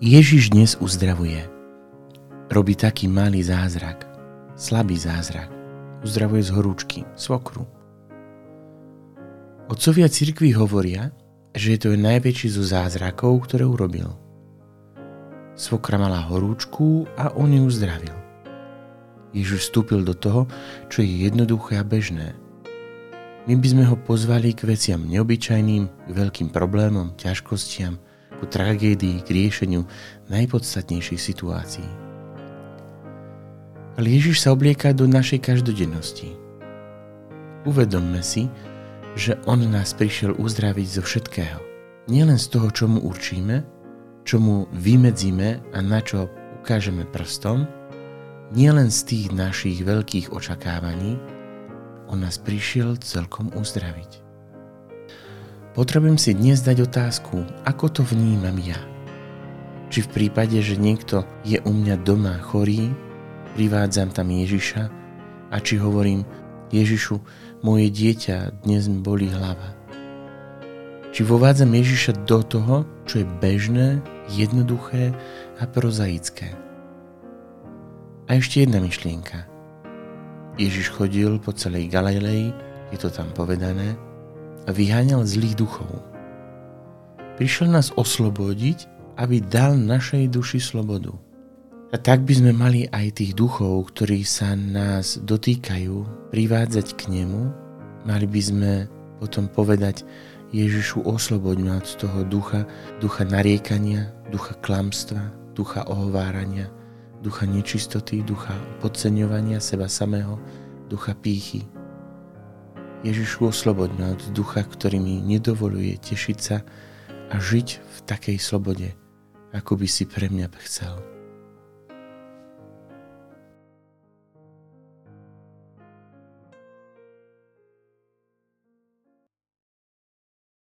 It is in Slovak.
Ježiš dnes uzdravuje. Robí taký malý zázrak, slabý zázrak. Uzdravuje z horúčky, svokru. Otcovia cirkvi hovoria, že je to najväčší zo zázrakov, ktoré urobil. Svokra mala horúčku a on ju uzdravil. Ježiš vstúpil do toho, čo je jednoduché a bežné. My by sme ho pozvali k veciam neobyčajným, k veľkým problémom, ťažkostiam, ku tragédii, k riešeniu najpodstatnejších situácií. Ale Ježiš sa oblieka do našej každodennosti. Uvedomme si, že On nás prišiel uzdraviť zo všetkého. Nielen z toho, čo mu určíme, čo mu vymedzíme a na čo ukážeme prstom, nielen z tých našich veľkých očakávaní, On nás prišiel celkom uzdraviť. Potrebujem si dnes dať otázku, ako to vnímam ja. Či v prípade, že niekto je u mňa doma chorý, privádzam tam Ježiša a či hovorím, Ježišu, moje dieťa, dnes mi bolí hlava. Či vovádzam Ježiša do toho, čo je bežné, jednoduché a prozaické. A ešte jedna myšlienka. Ježiš chodil po celej Galilei, je to tam povedané, a vyháňal zlých duchov. Prišiel nás oslobodiť, aby dal našej duši slobodu. A tak by sme mali aj tých duchov, ktorí sa nás dotýkajú, privádzať k nemu, mali by sme potom povedať Ježišu, osloboď ma od toho ducha, ducha nariekania, ducha klamstva, ducha ohovárania, ducha nečistoty, ducha podceňovania seba samého, ducha pýchy, Ježišu, osloboď ma od ducha, ktorý mi nedovoluje tešiť sa a žiť v takej slobode, ako by si pre mňa chcel.